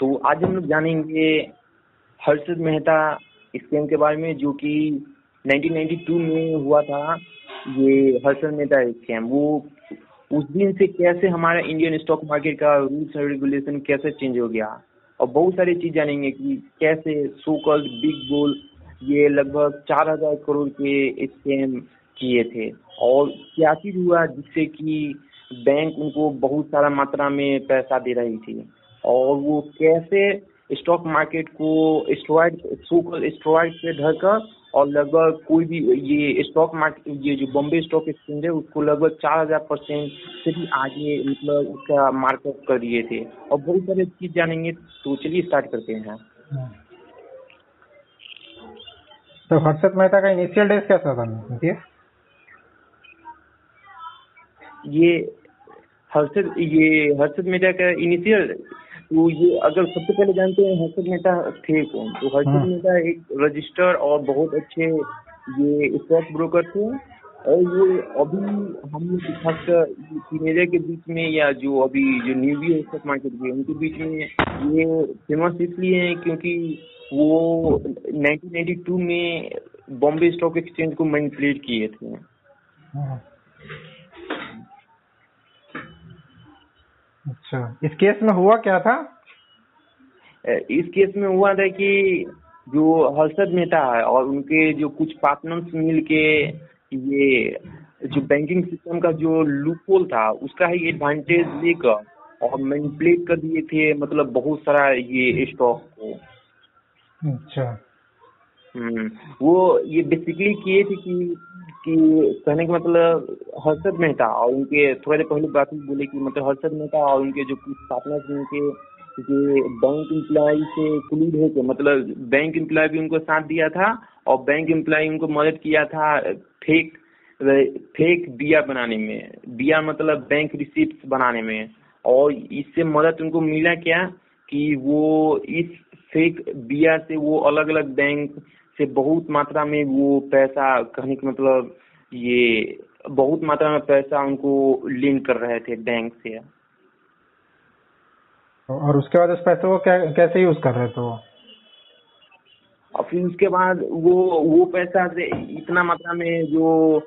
तो आज हम लोग जानेंगे हर्षद मेहता स्कैम के बारे में, जो कि 1992 में हुआ था, ये हर्षद मेहता स्कैम वो उस दिन से कैसे हमारा इंडियन स्टॉक मार्केट का रूल्स एंड रेगुलेशन कैसे चेंज हो गया? और बहुत सारी चीज़ जानेंगे कि कैसे सो कॉल्ड बिग बोल ये लगभग चार हज़ार करोड़ के स्कैम किए थे। और क्या चीज़ हुआ जिससे कि बैंक उनको बहुत सारा मात्रा में पैसा दे रही थी? और वो कैसे स्टॉक मार्केट को स्ट्रॉइड सो स्ट्रॉइड से ढकर और लगभग कोई भी ये स्टॉक मार्केट ये जो बॉम्बे स्टॉक एक्सचेंज है उसको लगभग चार हज़ार परसेंट से भी आगे मतलब उसका मार्कअप कर दिए थे। और बहुत सारे चीज़ जानेंगे तो चलिए स्टार्ट करते हैं। तो हर्षद मेहता का इनिशियल डेज़ कैसा था? ये हर्षद ये हर्षद मेहता का इनिशियल तो ये अगर सबसे पहले जानते हैं हर्षद मेहता थे कौन? तो हर्षद हाँ। मेहता एक रजिस्टर और बहुत अच्छे ये स्टॉक ब्रोकर थे और ये अभी हम खासकर टीनेजर के बीच में या जो अभी जो न्यू स्टॉक मार्केट के उनके बीच में ये फ़ेमस इसलिए है क्योंकि वो 1992 में बॉम्बे स्टॉक एक्सचेंज को मैनिपुलेट किए थे हाँ। अच्छा। इस केस में हुआ क्या था? इस केस में हुआ था कि जो हर्षद मेहता है और उनके जो कुछ पार्टनर्स मिल के ये जो बैंकिंग सिस्टम का जो लूपोल था उसका ही एडवांटेज लेकर और मैनिपुलेट कर दिए थे मतलब बहुत सारा ये स्टॉक को। अच्छा। हम्म, वो ये बेसिकली किए थे कि कि कहने का मतलब हर्षद मेहता और उनके थोड़ा देर पहले बात बोले कि मतलब हर्षद मेहता और उनके जो कुछ पार्टनर्स उनके ये बैंक एम्प्लॉय से क्लूड होकर मतलब बैंक एम्प्लॉय भी उनको साथ दिया था और बैंक एम्प्लॉय उनको मदद किया था फेक फेक बिया बनाने में। बिया मतलब बैंक रिसिप्ट बनाने में। और इससे मदद उनको मिला क्या कि वो इस फेक बिया से वो अलग अलग बैंक से बहुत मात्रा में वो पैसा कहने का मतलब ये बहुत मात्रा में पैसा उनको लिंक कर रहे थे बैंक से। और उसके बाद उस पैसे को कैसे यूज़ कर रहे थे वो? और फिर उसके बाद वो वो पैसा से इतना मात्रा में जो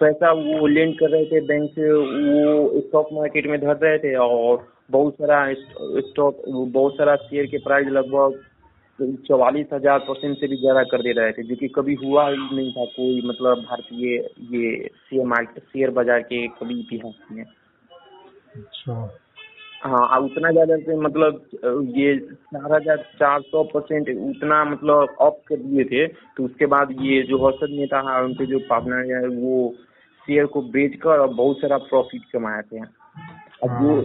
पैसा वो लेंड कर रहे थे बैंक से वो स्टॉक मार्केट में धर रहे थे और बहुत सारा स्टॉक बहुत सारा शेयर के प्राइस लगभग चौवालीस हज़ार परसेंट से भी ज़्यादा कर दे रहे थे जो कि कभी हुआ ही नहीं था कोई मतलब भारतीय ये शेयर मार्केट शेयर बाज़ार के कभी इतिहास में। अच्छा। हाँ और उतना ज़्यादा से मतलब ये चार हज़ार चार सौ परसेंट उतना मतलब अप कर दिए थे तो उसके बाद ये जो हर्षद नेता है उनके जो पार्टनर है वो शेयर को बेचकर और बहुत सारा प्रॉफिट कमाए थे। जो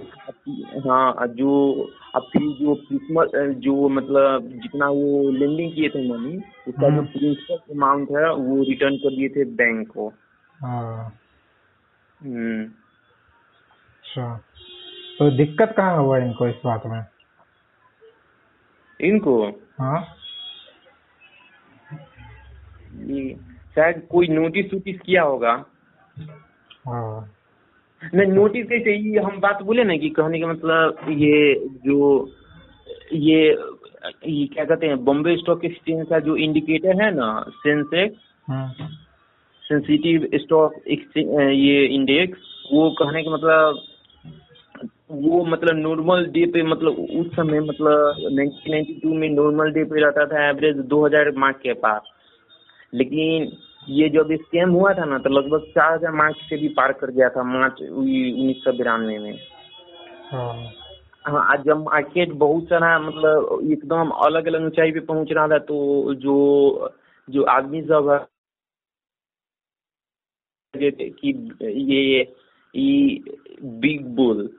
हाँ। जो अब फिर जो किस्मत जो मतलब जितना वो लेंडिंग किए थे मनी उसका जो प्रिंसिपल अमाउंट है वो रिटर्न कर दिए थे बैंक को। हाँ। हम्म। अच्छा। तो दिक्कत कहाँ हुआ इनको इस बात में? इनको? हाँ। शायद कोई नोटिस वोटिस किया होगा। हाँ। नहीं नोटिस कैसे ये हम बात बोले ना कि कहने का मतलब ये जो ये ये क्या कहते हैं बॉम्बे स्टॉक एक्सचेंज का जो इंडिकेटर है ना सेंसेक्स सेंसिटिव स्टॉक एक्सचेंज ये इंडेक्स वो कहने का मतलब वो मतलब नॉर्मल डे पे मतलब उस समय मतलब 1992 में नॉर्मल डे पे रहता था एवरेज 2000 मार्क के पास। लेकिन ये जब स्कैम हुआ था ना तो लगभग चार हज़ार मार्क से भी पार कर गया था मार्च उन्नीस सौ बिरानवे में। हाँ। हाँ आज जब मार्केट बहुत सारा मतलब एकदम अलग अलग ऊंचाई पे पहुँच रहा था तो जो जो आदमी सब है कि ये ये बिग बुल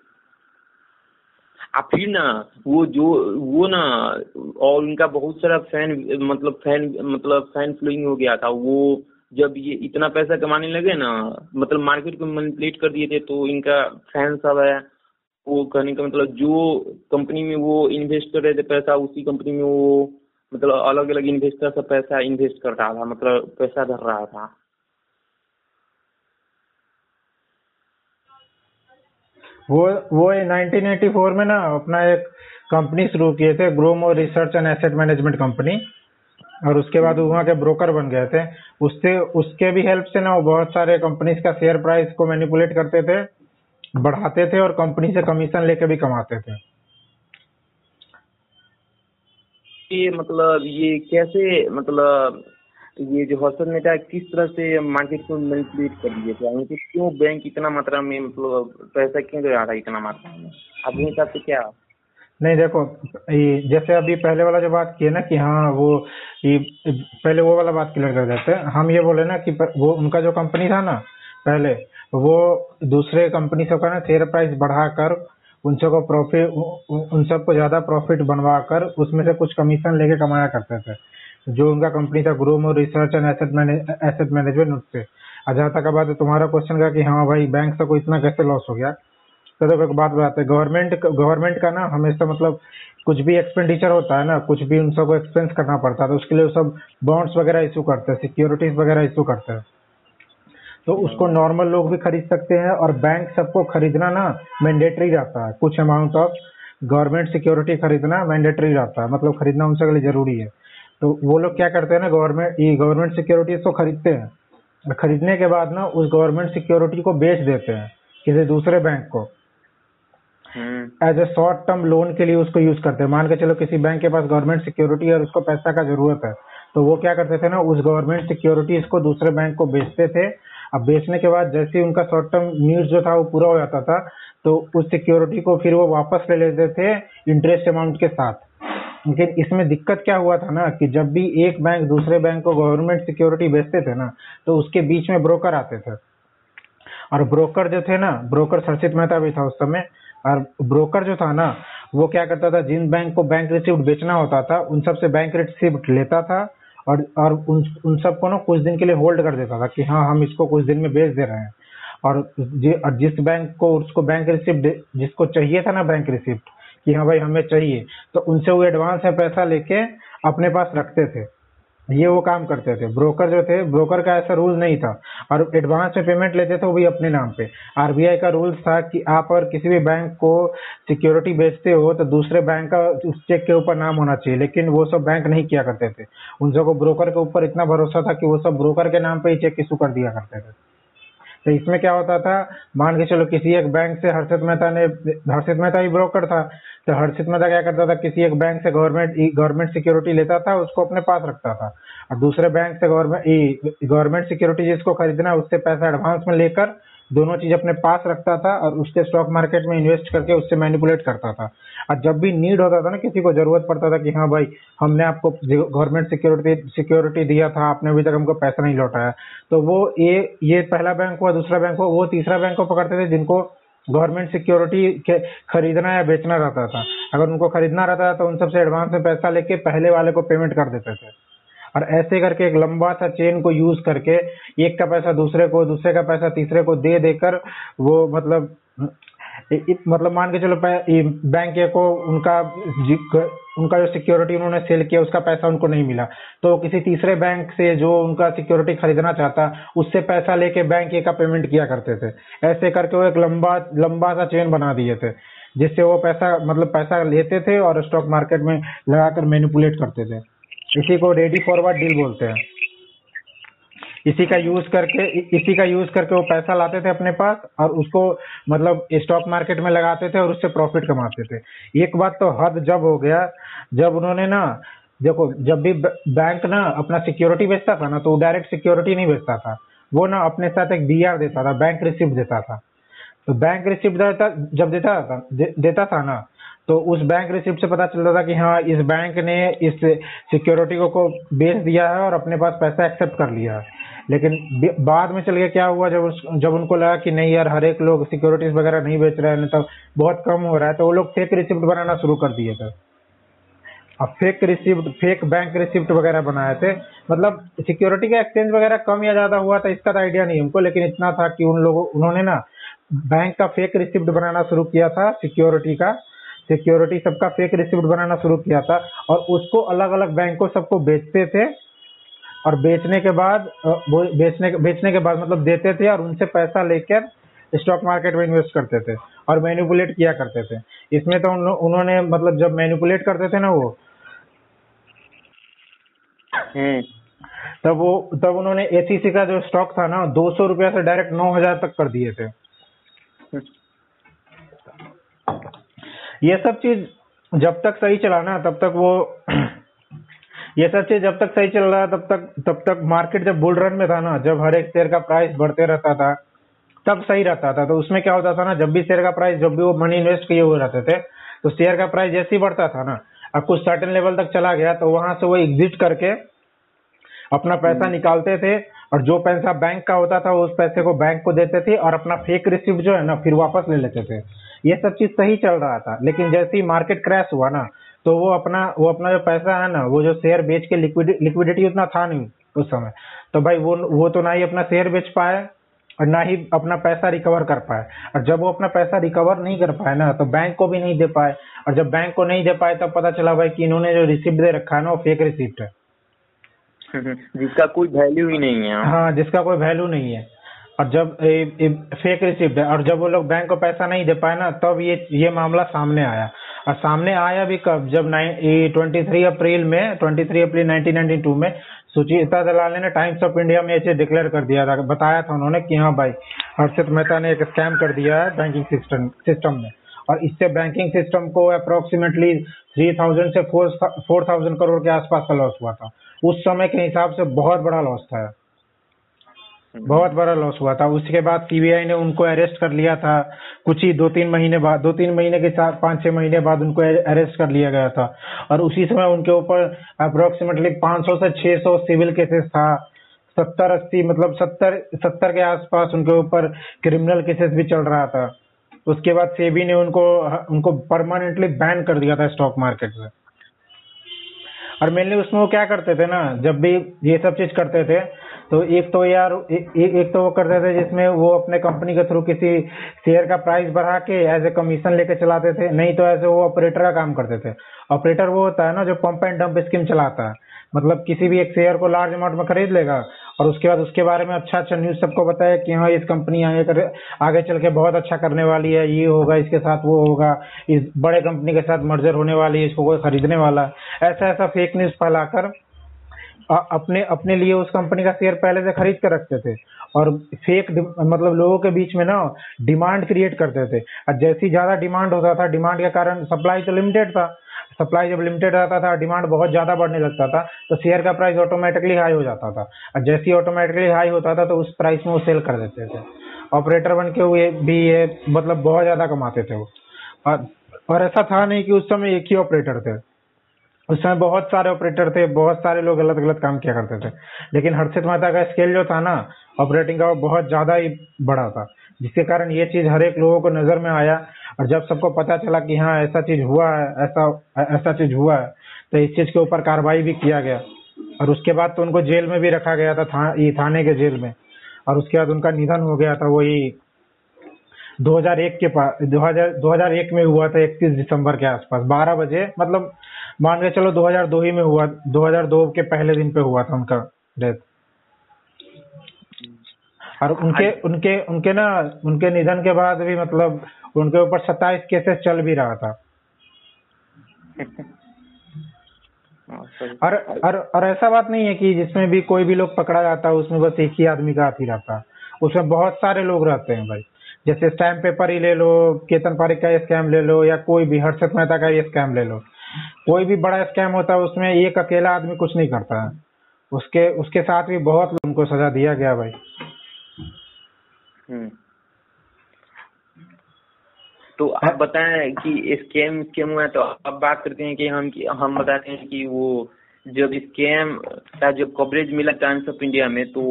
अब फिर ना वो जो वो ना और उनका बहुत सारा फ़ैन मतलब फ़ैन मतलब फ़ैन फ्लोइंग हो गया था वो जब ये इतना पैसा कमाने लगे ना मतलब मार्केट को मैनिपुलेट कर दिए थे तो इनका फ़ैन सब है, वो कहने का मतलब जो कंपनी में वो इन्वेस्ट कर रहे थे पैसा, उसी कंपनी में वो मतलब अलग अलग इन्वेस्टर सब पैसा इन्वेस्ट कर रहा था मतलब पैसा धर रहा था। वो वो 1984 में ना अपना एक कंपनी शुरू किए थे Growmore research and asset management company और उसके बाद वहाँ के ब्रोकर बन गए थे। उससे, उसके भी हेल्प से ना वो बहुत सारे कंपनीज़ का शेयर प्राइस को मैनिपुलेट करते थे, बढ़ाते थे और कंपनी से कमीशन लेके भी कमाते थे। ये मतलब ये कैसे मतलब ये जो हर्षद मेहता किस तरह से मार्केट को मैनिपुलेट कर दिए थे? क्यों बैंक इतना मात्रा में मतलब पैसा क्यों रहा था इतना मात्रा में? आपके हिसाब से क्या नहीं, देखो, ये जैसे अभी पहले वाला जो बात की है ना कि हाँ वो, ये, पहले वो वाला बात क्लियर कर देते हम ये बोले ना कि वो, उनका जो कंपनी था ना, पहले, वो दूसरे कंपनी से ना शेयर प्राइस बढ़ाकर, उन सबको प्रॉफिट उन सबको ज़्यादा प्रॉफिट बनवा कर उसमें से कुछ कमीशन लेके कमाया करते थे। जो उनका कंपनी था Growmore research and asset asset management उससे। जहाँ तक अब तुम्हारा क्वेश्चन का कि हाँ भाई बैंक से को इतना कैसे लॉस हो गया? तो देखो बात बताते हैं गवर्नमेंट गवर्नमेंट का ना हमेशा मतलब कुछ भी एक्सपेंडिचर होता है ना, कुछ भी उन सबको एक्सपेंस करना पड़ता है तो उसके लिए सब बॉन्ड्स वगैरह इशू करते हैं सिक्योरिटीज वगैरह इशू करते हैं। तो उसको नॉर्मल लोग भी खरीद सकते हैं और बैंक सबको खरीदना ना मैंडेटरी रहता है। कुछ अमाउंट ऑफ़ गवर्नमेंट सिक्योरिटी खरीदना मैंडेटरी रहता है मतलब खरीदना उनसे लिए ज़रूरी है। तो वो लोग क्या करते हैं ना गवर्नमेंट ये गवर्नमेंट सिक्योरिटीज को खरीदते हैं, खरीदने के बाद ना उस गवर्नमेंट सिक्योरिटी को बेच देते हैं, किसी दूसरे बैंक को। As a short term loan के लिए उसको यूज़ करते हैं। मान के चलो किसी बैंक के पास गवर्नमेंट सिक्योरिटी और उसको पैसा का ज़रूरत है तो वो क्या करते थे ना, उस गवर्नमेंट सिक्योरिटी को दूसरे बैंक को बेचते थे। अब बेचने के बाद जैसे ही उनका शॉर्ट टर्म नीड जो था वो पूरा हो जाता था तो उस सिक्योरिटी को फिर वो वापस ले लेते थे इंटरेस्ट अमाउंट के साथ। लेकिन इसमें दिक्कत क्या हुआ था ना कि जब भी एक बैंक दूसरे बैंक को गवर्नमेंट सिक्योरिटी बेचते थे ना तो उसके बीच में ब्रोकर आते थे। और ब्रोकर जो थे ना ब्रोकर सरसित मेहता भी था उस समय और ब्रोकर जो था ना वो क्या करता था जिन बैंक को बैंक रिसिप्ट बेचना होता था उन सबसे बैंक रिसिप्ट लेता था और और उन उन सबको ना कुछ दिन के लिए होल्ड कर देता था कि हाँ हम इसको कुछ दिन में बेच दे रहे हैं। और जि, और जिस बैंक को उसको बैंक रिसिप्ट जिसको चाहिए था ना बैंक रिसिप्ट कि हाँ भाई हमें चाहिए तो उनसे वो एडवांस में पैसा लेके अपने पास रखते थे। ये वो काम करते थे। ब्रोकर जो थे, ब्रोकर का ऐसा रूल नहीं था। और एडवांस में पेमेंट लेते थे, वो भी अपने नाम पे। आरबीआई का रूल था कि आप और किसी भी बैंक को सिक्योरिटी बेचते हो तो दूसरे बैंक का उस चेक के ऊपर नाम होना चाहिए। लेकिन वो सब बैंक नहीं किया करते थे। उन सबको ब्रोकर के ऊपर इतना भरोसा था कि वो सब ब्रोकर के नाम पर ही चेक इशू कर दिया करते थे। तो इसमें क्या होता था? मान के चलो किसी एक बैंक से हर्षित मेहता ने, हर्षित मेहता ही ब्रोकर था। तो हर्षित मेहता क्या करता था? किसी एक बैंक से गवर्नमेंट गवर्नमेंट सिक्योरिटी लेता था, उसको अपने पास रखता था। और दूसरे बैंक से गवर्नमेंट गवर्नमेंट सिक्योरिटी जिसको खरीदना उससे पैसा एडवांस में लेकर दोनों चीज़ अपने पास रखता था और उसके स्टॉक मार्केट में इन्वेस्ट करके उससे मैनिपुलेट करता था। और जब भी नीड होता था ना, किसी को ज़रूरत पड़ता था कि हाँ भाई, हमने आपको गवर्नमेंट सिक्योरिटी सिक्योरिटी दिया था, आपने अभी तक हमको पैसा नहीं लौटाया। तो वो ये ये पहला बैंक हुआ, दूसरा बैंक हुआ, वो तीसरा बैंक को पकड़ते थे जिनको गवर्नमेंट सिक्योरिटी खरीदना या बेचना रहता था। अगर उनको खरीदना रहता था तो उन सबसे एडवांस में पैसा लेके पहले वाले को पेमेंट कर देते थे। और ऐसे करके एक लंबा सा चेन को यूज़ करके, एक का पैसा दूसरे को, दूसरे का पैसा तीसरे को दे देकर वो मतलब मतलब मान के चलो बैंक को उनका उनका जो सिक्योरिटी उन्होंने सेल किया, उसका पैसा उनको नहीं मिला। तो किसी तीसरे बैंक से जो उनका सिक्योरिटी खरीदना चाहता, उससे पैसा लेके बैंक ए का पेमेंट किया करते थे। ऐसे करके वो एक लंबा लंबा सा चेन बना दिए थे, जिससे वो पैसा मतलब पैसा लेते थे और स्टॉक मार्केट में लगाकर मैनिपुलेट करते थे। इसी को रेडी फॉरवर्ड डील बोलते हैं। इसी का यूज़ करके इसी का यूज़ करके वो पैसा लाते थे अपने पास और उसको मतलब स्टॉक मार्केट में लगाते थे और उससे प्रॉफिट कमाते थे। एक बात तो हद जब हो गया जब उन्होंने ना देखो जब भी बैंक ना अपना सिक्योरिटी बेचता था ना तो डायरेक्ट सिक्योरिटी नहीं बेचता था। वो ना अपने साथ एक बी देता था बैंक रिसिप्ट देता था। तो बैंक रिसिप्ट देता जब देता था दे, देता था ना तो उस बैंक रिसिप्ट से पता चलता था कि हाँ इस बैंक ने इस सिक्योरिटी को, को बेच दिया है और अपने पास पैसा एक्सेप्ट कर लिया है। लेकिन बाद में चल के क्या हुआ जब उस, जब उनको लगा कि नहीं यार हर एक लोग सिक्योरिटीज वगैरह नहीं बेच रहे हैं तो बहुत कम हो रहा है तो वो लोग फेक रिसिप्ट बनाना शुरू कर दिए थे। अब fake receipt fake bank receipt वगैरह बनाए थे। मतलब सिक्योरिटी का एक्सचेंज वगैरह कम या ज़्यादा हुआ था इसका तो आइडिया नहीं हमको लेकिन इतना था कि उन लोगों उन्होंने ना बैंक का फेक रिसिप्ट बनाना शुरू किया था सिक्योरिटी का। सिक्योरिटी सबका फेक रिसिप्ट बनाना शुरू किया था और उसको अलग अलग बैंकों सबको बेचते थे और बेचने के बाद बेचने बेचने के बाद मतलब देते थे और उनसे पैसा लेकर स्टॉक मार्केट में इन्वेस्ट करते थे और मैनिपुलेट किया करते थे। इसमें तो उन, उन्होंने मतलब जब मैनिपुलेट करते थे ना वो हम्म। तब वो तब उन्होंने एसीसी का जो स्टॉक था ना दो सौ रुपया से डायरेक्ट नौ हज़ार तक कर दिए थे। ये सब चीज़ जब तक सही चला ना तब तक वो ये सब चीज़ जब तक सही चल रहा तब तक तब तक मार्केट जब बुल रन में था ना जब हर एक शेयर का प्राइस बढ़ते रहता था तब सही रहता था। तो उसमें क्या होता था ना जब भी शेयर का प्राइस जब भी वो मनी इन्वेस्ट किए हुए रहते थे तो शेयर का प्राइस जैसे ही बढ़ता था ना अब कुछ सर्टेन लेवल तक चला गया तो वहाँ से वो एग्जिट करके अपना पैसा निकालते थे और जो पैसा बैंक का होता था उस पैसे को बैंक को देते थे और अपना फेक रिसिप्ट जो है ना, फिर वापस ले लेते थे। ये सब चीज़ सही चल रहा था, लेकिन जैसे ही मार्केट क्रैश हुआ ना तो वो अपना वो अपना जो पैसा है ना, वो जो शेयर बेच के लिक्विडिटी उतना था नहीं उस समय। तो भाई वो वो तो ना ही अपना शेयर बेच पाए और ना ही अपना पैसा रिकवर कर पाए। और जब वो अपना पैसा रिकवर नहीं कर पाए ना तो बैंक को भी नहीं दे पाए। और जब बैंक को नहीं दे पाए, तब पता चला भाई कि इन्होंने जो रिसिप्ट दे रखा है ना, वो फेक रिसिप्ट है। जिसका कोई वैल्यू ही नहीं है। हाँ जिसका कोई वैल्यू नहीं है। और जब ए, ए, फेक रिसिप्ट है और जब वो लोग बैंक को पैसा नहीं दे पाए ना तब ये ये मामला सामने आया। और सामने आया भी कब? जब ट्वेंटी थ्री अप्रैल में twenty three April nineteen ninety two में सुचिता दलाल ने टाइम्स ऑफ़ इंडिया में ऐसे डिक्लेयर कर दिया था बताया था उन्होंने कि हाँ भाई हर्षित मेहता ने एक स्कैम कर दिया है बैंकिंग सिस्टम सिस्टम में। और इससे बैंकिंग सिस्टम को अप्रोक्सीमेटली थ्री थाउज़ेंड से फोर फोर थाउज़ेंड करोड़ के आसपास का लॉस हुआ था। उस समय के हिसाब से बहुत बड़ा लॉस था। बहुत बड़ा लॉस हुआ था। उसके बाद सीबीआई ने उनको अरेस्ट कर लिया था। कुछ ही दो तीन महीने बाद दो तीन महीने के साथ पाँच छह महीने बाद उनको अरेस्ट कर लिया गया था। और उसी समय उनके ऊपर अप्रोक्सीमेटली 500 से 600 सिविल केसेस था। सत्तर अस्सी मतलब सत्तर सत्तर के आसपास उनके ऊपर क्रिमिनल केसेस भी चल रहा था। उसके बाद सेबी ने उनको उनको परमानेंटली बैन कर दिया था स्टॉक मार्केट से। और मेनली उसमें वो क्या करते थे ना जब भी ये सब चीज़ करते थे तो एक तो यार ए, ए, एक तो वो करते थे जिसमें वो अपने कंपनी के थ्रू किसी शेयर का प्राइस बढ़ा के एज ए कमीशन लेके चलाते थे नहीं तो ऐसे वो ऑपरेटर का काम करते थे। ऑपरेटर वो होता है ना जो पंप एंड डंप स्कीम चलाता है। मतलब किसी भी एक शेयर को लार्ज अमाउंट में खरीद लेगा। और उसके बाद उसके बारे में अच्छा अच्छा न्यूज़ सबको बताया कि हाँ इस कंपनी आगे कर, आगे चल के बहुत अच्छा करने वाली है, ये होगा, इसके साथ वो होगा, इस बड़े कंपनी के साथ मर्जर होने वाली है, इसको कोई खरीदने वाला। ऐसा ऐसा फेक न्यूज़ फैलाकर अपने अपने लिए उस कंपनी का शेयर पहले से खरीद कर रखते थे। और फेक मतलब लोगों के बीच में ना डिमांड क्रिएट करते थे। और जैसी ज़्यादा डिमांड होता था डिमांड के कारण सप्लाई तो लिमिटेड था। सप्लाई जब लिमिटेड रहता था डिमांड बहुत ज़्यादा बढ़ने लगता था तो शेयर का प्राइस ऑटोमेटिकली हाई हो जाता था। और जैसे ही ऑटोमेटिकली हाई होता था तो उस प्राइस में वो सेल कर देते थे। ऑपरेटर बन के हुए भी ये मतलब बहुत ज़्यादा कमाते थे वो। और, और ऐसा था नहीं कि उस समय एक ही ऑपरेटर थे। उस समय बहुत सारे ऑपरेटर थे बहुत सारे लोग गलत गलत काम किया करते थे। लेकिन हर्षित मेहता का स्केल जो था ना ऑपरेटिंग का वो बहुत ज़्यादा ही बड़ा था। जिसके कारण ये चीज़ हर एक लोगों को नज़र में आया और जब सबको पता चला कि हाँ ऐसा चीज़ हुआ है ऐसा ऐसा चीज़ हुआ है तो इस चीज़ के ऊपर कार्रवाई भी किया गया। और उसके बाद तो उनको जेल में भी रखा गया था था, थाने के जेल में। और उसके बाद उनका निधन हो गया था वही 2001 के पास 2000 2001 में हुआ था 31 दिसंबर के आसपास 12 बजे मतलब मान के चलो 2002 ही में हुआ 2002 के पहले दिन पे हुआ था उनका डेथ। और उनके उनके उनके ना उनके निधन के बाद भी मतलब उनके ऊपर सत्ताईस केसेस चल भी रहा था। और और और ऐसा बात नहीं है कि जिसमें भी कोई भी लोग पकड़ा जाता है उसमें बस एक ही आदमी का हाथ ही रहता उसमें बहुत सारे लोग रहते हैं भाई। जैसे स्टैम्प पेपर ही ले लो केतन पारिक का स्कैम ले लो या कोई भी हर्षद मेहता का स्कैम ले लो। कोई भी बड़ा स्कैम होता है उसमें एक अकेला आदमी कुछ नहीं करता है। उसके उसके साथ भी बहुत लोगों को सजा दिया गया भाई। तो आप बताएँ कि स्कैम स्कैम हुआ तो आप बात करते हैं कि हम हम बताते हैं कि वो जब स्कैम का जब कवरेज मिला टाइम्स ऑफ़ इंडिया में तो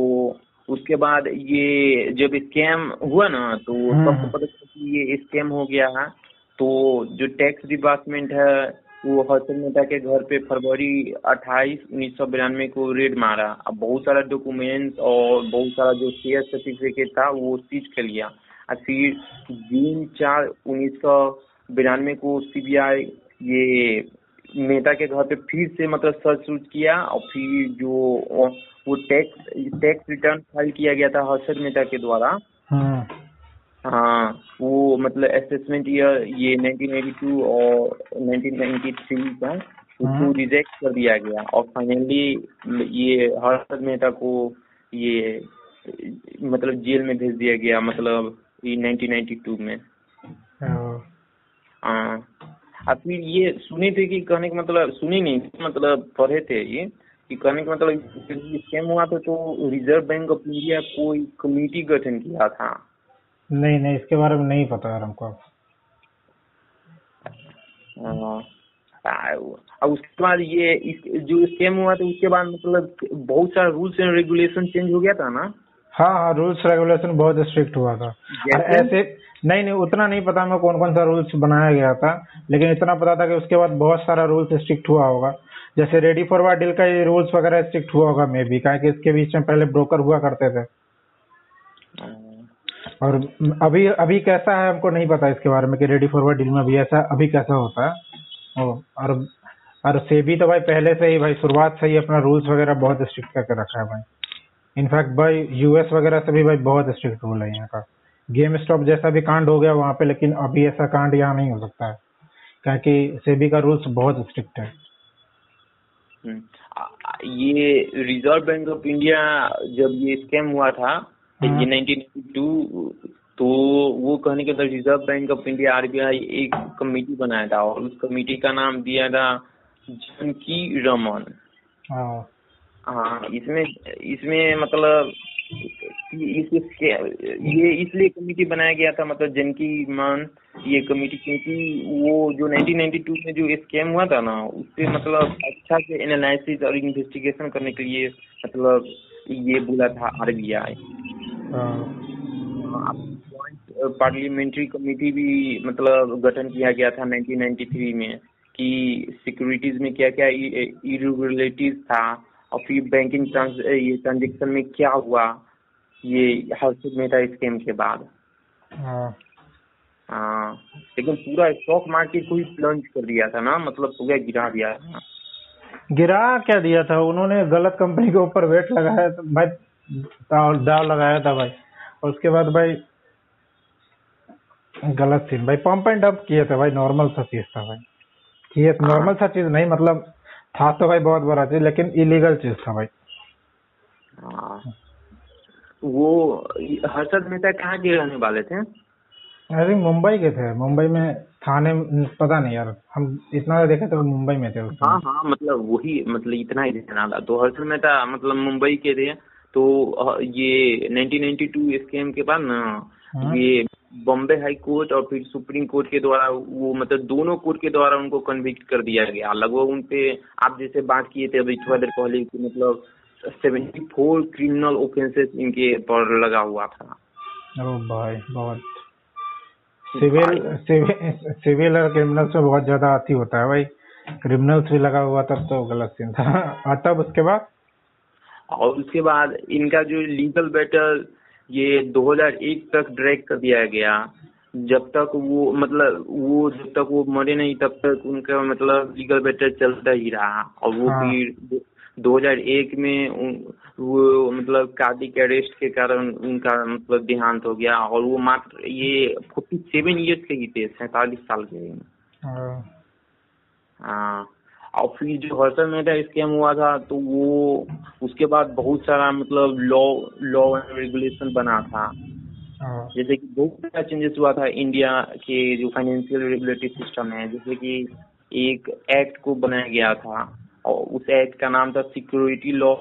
उसके बाद ये जब स्कैम हुआ ना तो हम्म। सबको पता चला कि ये स्कैम हो गया है तो जो टैक्स डिपार्टमेंट है वो हर्षल मेहता के घर पे फरवरी 28 उन्नीस सौ बिरानवे को रेड मारा। अब बहुत सारा डॉक्यूमेंट्स और बहुत सारा जो शेयर सर्टिफिकेट था, वो सीज कर लिया। और फिर जून चार, उन्नीस सौ बिरानवे को सीबीआई ये मेहता के घर पे फिर से मतलब सर्च उर्च किया और फिर जो वो टैक्स टैक्स रिटर्न फ़ाइल किया गया था हर्षद मेहता के द्वारा। हाँ। हाँ वो मतलब असेसमेंट ईयर ये 1982 और 1993 का उसको हाँ। रिजेक्ट कर दिया गया और फाइनली ये हर्षद मेहता को ये मतलब जेल में भेज दिया गया मतलब ये 1992 में। हाँ। और फिर ये सुने थे कि कहने का मतलब सुनी नहीं मतलब पढ़े थे ये कि कहने का मतलब स्कैम हुआ था तो रिज़र्व बैंक ऑफ़ इंडिया कोई कमेटी गठन किया था। नहीं नहीं इसके बारे में नहीं पता यार हमको हाँ। आ- और उसके बाद ये इस, जो स्कैम हुआ था उसके बाद मतलब बहुत सारा रूल्स एंड रेगुलेशन चेंज हो गया था ना? हाँ हाँ रूल्स रेगुलेशन बहुत स्ट्रिक्ट हुआ था। और ऐसे नहीं नहीं उतना नहीं पता मैं कौन कौन सा रूल्स बनाया गया था लेकिन इतना पता था कि उसके बाद बहुत सारा रूल्स स्ट्रिक्ट हुआ होगा। जैसे रेडी फॉरवर्ड डील का ये रूल्स वगैरह स्ट्रिक्ट हुआ होगा मे बी क्या कि इसके बीच में पहले ब्रोकर हुआ करते थे। हाँ। और अभी अभी कैसा है हमको नहीं पता इसके बारे में कि रेडी फॉरवर्ड डील में अभी ऐसा अभी कैसा होता है। ओ, और और सेबी तो भाई पहले से ही भाई शुरुआत से ही अपना रूल्स वगैरह बहुत स्ट्रिक्ट करके रखा है भाई। इनफैक्ट भाई यूएस वगैरह से भी भाई बहुत स्ट्रिक्ट रूल है यहाँ का। गेम स्टॉप जैसा भी कांड हो गया वहाँ पे लेकिन अभी ऐसा कांड यहाँ नहीं हो सकता है। क्योंकि सेबी का रूल्स बहुत स्ट्रिक्ट है। हम्म। ये रिज़र्व बैंक ऑफ़ इंडिया जब ये स्कैम हुआ था 1992 तो वो कहने के Reserve Bank of India RBI एक कमेटी बनाया था और उस कमेटी का नाम दिया था जानकी रमन। हाँ। हाँ इसमें इसमें मतलब इस ये इसलिए कमेटी बनाया गया था मतलब जनकी मान ये कमेटी क्योंकि वो जो 1992 में जो स्कैम हुआ था ना उससे मतलब अच्छा से एनालिसिस और इन्वेस्टिगेशन करने के लिए मतलब ये बोला था आरबीआई हाँ, पार्लियामेंट्री कमेटी भी मतलब गठन किया गया था 1993 में कि सिक्योरिटीज में क्या क्या इरेगुलरिटीज था और फिर बैंकिंग ट्रांजेक्शन में क्या हुआ ये हर्षद मेहता स्कैम के बाद। हाँ। हाँ लेकिन पूरा स्टॉक मार्केट को ही प्लंज कर दिया था ना मतलब पूरा गिरा दिया। था गिरा क्या दिया था? उन्होंने गलत कंपनी के ऊपर वेट लगाया था। भाई दाव दाव लगाया था भाई। और उसके बाद भाई गलत सीन। भाई पंप एंड डंप किए थे भाई नॉर्मल सा चीज़ था भाई। किए नॉर्मल सा चीज़ नहीं मतलब था तो भाई बहुत बड़ा चीज़ लेकिन इलीगल चीज़ था भाई। हाँ। वो हर्षद मेहता कहाँ के रहने वाले थे? अरे मुंबई के थे। मुंबई में थाने पता नहीं यार हम इतना देखे तो मुंबई में थे हाँ हाँ मतलब वही मतलब इतना ही ध्यान था तो हर्षद मेहता मतलब मुंबई के थे। तो ये 1992 स्कैम के बाद ना हाँ। ये बॉम्बे हाई कोर्ट और फिर सुप्रीम कोर्ट के द्वारा वो मतलब दोनों कोर्ट के द्वारा उनको कन्विक्ट कर दिया गया। लगभग उन पे आप जैसे बात किए थे अभी थोड़ा देर पहले कि मतलब सेवेंटी फोर क्रिमिनल ऑफेंसेस इनके पर लगा हुआ था। ओ भाई बहुत। सिविल सिविल सिविल और क्रिमिनल्स में बहुत ज़्यादा आती होता है भाई। क्रिमिनल्स भी लगा हुआ तब तो गलत सीन था। और तब उसके बाद और उसके बाद इनका जो लीगल बैटल ये 2001 तक ड्रैग कर दिया गया। जब तक वो मतलब वो जब तक वो मरे नहीं तब तक उनका मतलब लीगल बैटल चलता ही रहा। और वो हाँ। फिर 2001 में वो मतलब कार्डिक अरेस्ट के कारण उनका मतलब देहांत हो गया। और वो मात्र ये फोर्टी सेवन ईयर्स के ही थे सैतालीस साल के। हाँ, हाँ। और फिर जो हर्षद मेहता स्कैम हुआ था तो वो उसके बाद बहुत सारा मतलब लॉ लॉ एंड रेगुलेशन बना था। हाँ, जैसे कि बहुत सारा चेंजेस हुआ था इंडिया के जो फाइनेंशियल रेगुलेटरी सिस्टम है जैसे कि एक एक्ट को बनाया गया था और उस एक्ट का नाम था सिक्योरिटी लॉ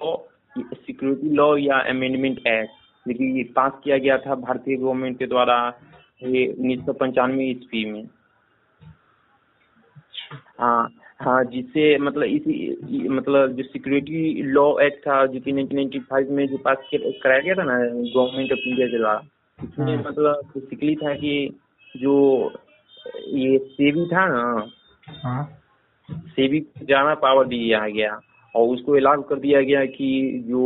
सिक्योरिटी लॉ या अमेंडमेंट एक्ट लेकिन ये पास किया गया था भारतीय गवर्नमेंट के द्वारा ये उन्नीस सौ पंचानवे ईस्वी में। हाँ हाँ जिससे मतलब इसी मतलब जो सिक्योरिटी लॉ एक्ट था जो कि 1995 में जो पास कराया गया था ना गवर्नमेंट ऑफ़ इंडिया के द्वारा इसमें हाँ। मतलब बेसिकली था कि जो ये सेबी था ना हाँ, सेबी को ज़्यादा पावर दिया गया और उसको अलाउ कर दिया गया कि जो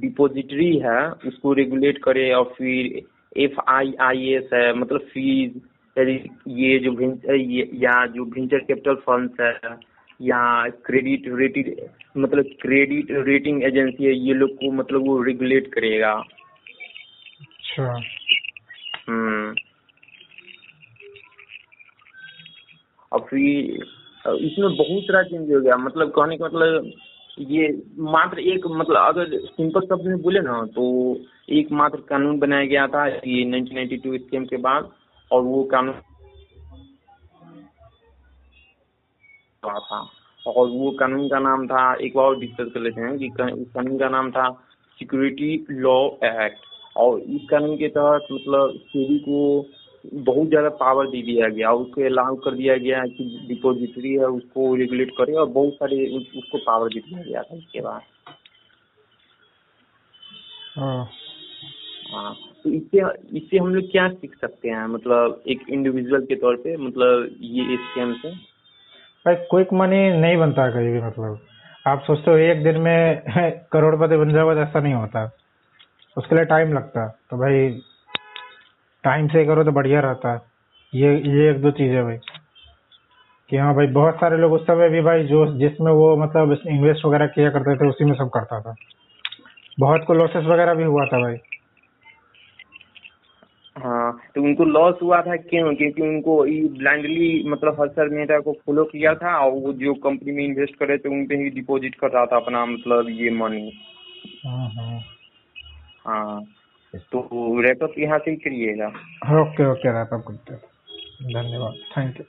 डिपोजिटरी है उसको रेगुलेट करे और फिर एफ़ आई आई एस है मतलब फ़ीस सर ये जो ये यहाँ जो वेंचर कैपिटल फंड्स है या क्रेडिट रेटिंग मतलब क्रेडिट रेटिंग एजेंसी है ये लोग को मतलब वो रेगुलेट करेगा। अच्छा। हम्म। और फिर इसमें बहुत सारा चेंज हो गया मतलब कहने का मतलब ये मात्र एक मतलब अगर सिंपल शब्द में बोले ना तो एक मात्र कानून बनाया गया था ये 1992 स्कीम के बाद। और वो कानून हुआ था। और वो कानून का नाम था एक बार और डिस्कस कर लेते हैं कि उस कानून का नाम था सिक्योरिटी लॉ एक्ट और इस कानून के तहत मतलब सेबी को बहुत ज़्यादा पावर दे दिया गया उसको अलाउ कर दिया गया कि डिपोजिटरी है उसको रेगुलेट करे और बहुत सारे उसको पावर दे दिया गया था इसके बाद। हाँ, हाँ। तो इससे इससे हम लोग क्या सीख सकते हैं? मतलब एक इंडिविजुअल के तौर पे मतलब ये स्कैम से? भाई क्विक मनी नहीं बनता है कहीं भी मतलब। आप सोचते हो, एक दिन में करोड़पति बन जाओगे तो ऐसा नहीं होता। उसके लिए टाइम लगता। है तो भाई टाइम से करो तो बढ़िया रहता। है ये ये एक दो चीज़ें भाई। कि हाँ भाई, बहुत सारे लोग उस समय भी भाई, जो जिसमें वो मतलब इन्वेस्ट वगैरह किया करते थे, उसी में सब करता था। बहुत को लॉसेस वगैरह भी हुआ था भाई। हाँ तो उनको लॉस हुआ था क्यों? क्योंकि उनको ब्लाइंडली मतलब हर्षद मेहता को फॉलो किया था और वो जो कंपनी में इन्वेस्ट करे थे उन पे ही डिपॉजिट कर रहा था अपना मतलब ये मनी हाँ हाँ। हाँ तो रैपअप यहाँ से ही करिएगा। ओके ओके रैपअप करते धन्यवाद। Thank you